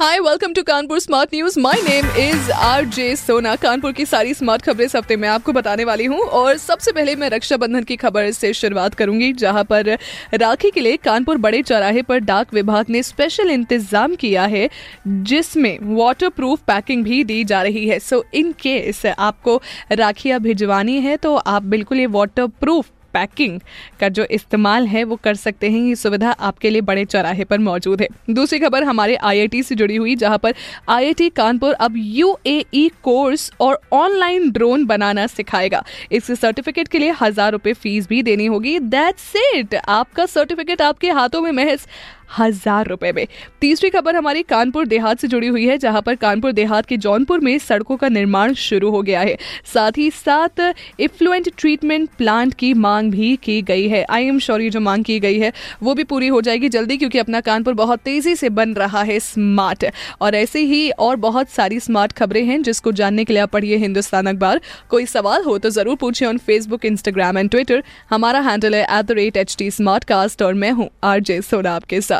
hi welcome to Kanpur smart news my name is R J Sona Kanpur की सारी smart खबरें इस हफ़्ते मैं आपको बताने वाली हूँ। और सबसे पहले मैं रक्षाबंधन की खबर से शुरुआत करूँगी, जहाँ पर राखी के लिए कानपुर बड़े चौराहे पर डाक विभाग ने स्पेशल इंतज़ाम किया है, जिसमें वाटर पैकिंग भी दी जा रही है। सो इन केस आपको राखियाँ भिजवानी है तो आप बिल्कुल ये वाटर पैकिंग का जो इस्तेमाल है, वो कर सकते हैं। ये सुविधा आपके लिए बड़े चौराहे पर मौजूद है। दूसरी खबर हमारे आईआईटी से जुड़ी हुई, जहाँ पर आईआईटी कानपुर अब यूएई कोर्स और ऑनलाइन ड्रोन बनाना सिखाएगा। इस सर्टिफिकेट के लिए हज़ार रुपए फ़ीस भी देनी होगी। दैट्स इट आपका सर्टिफिकेट आपके हाथों में महज हज़ार रुपए में। तीसरी खबर हमारी कानपुर देहात से जुड़ी हुई है, जहाँ पर कानपुर देहात के जौनपुर में सड़कों का निर्माण शुरू हो गया है। साथ ही साथ, इफ्लुएंट ट्रीटमेंट प्लांट की मांग भी की गई है। आई एम श्योर जो मांग की गई है, वो भी पूरी हो जाएगी जल्दी, क्योंकि अपना कानपुर बहुत तेज़ी से बन रहा है स्मार्ट। और ऐसे ही और बहुत सारी स्मार्ट खबरें हैं, जिसको जानने के लिए आप पढ़िए हिंदुस्तान अखबार। कोई सवाल हो तो ज़रूर पूछिए on Facebook Instagram and Twitter हमारा हैंडल है at the rate H T और मैं हूँ आरजे सोना आपके साथ।